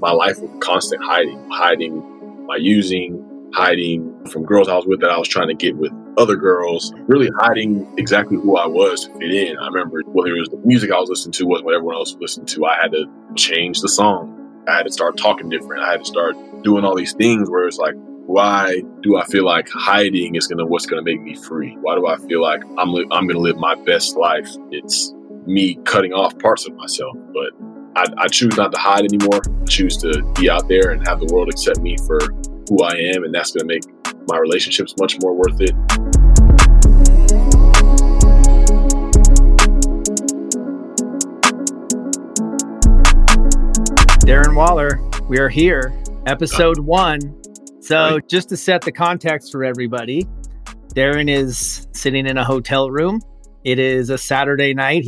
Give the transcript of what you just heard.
my life was constant hiding, hiding my using, hiding from girls I was with that I was trying to get with other girls, really hiding exactly who I was to fit in. I remember whether it was the music I was listening to what everyone else was listening to. I had to change the song. I had to start talking different. I had to start doing all these things where it's like, why do I feel like hiding is gonna what's gonna make me free? Why do I feel like I'm li- I'm gonna live my best life? It's me cutting off parts of myself, but I, I choose not to hide anymore. I choose to be out there and have the world accept me for who I am, and that's gonna make my relationships much more worth it. Darren Waller, we are here, episode one. So, just to set the context for everybody, Darren is sitting in a hotel room. It is a Saturday night.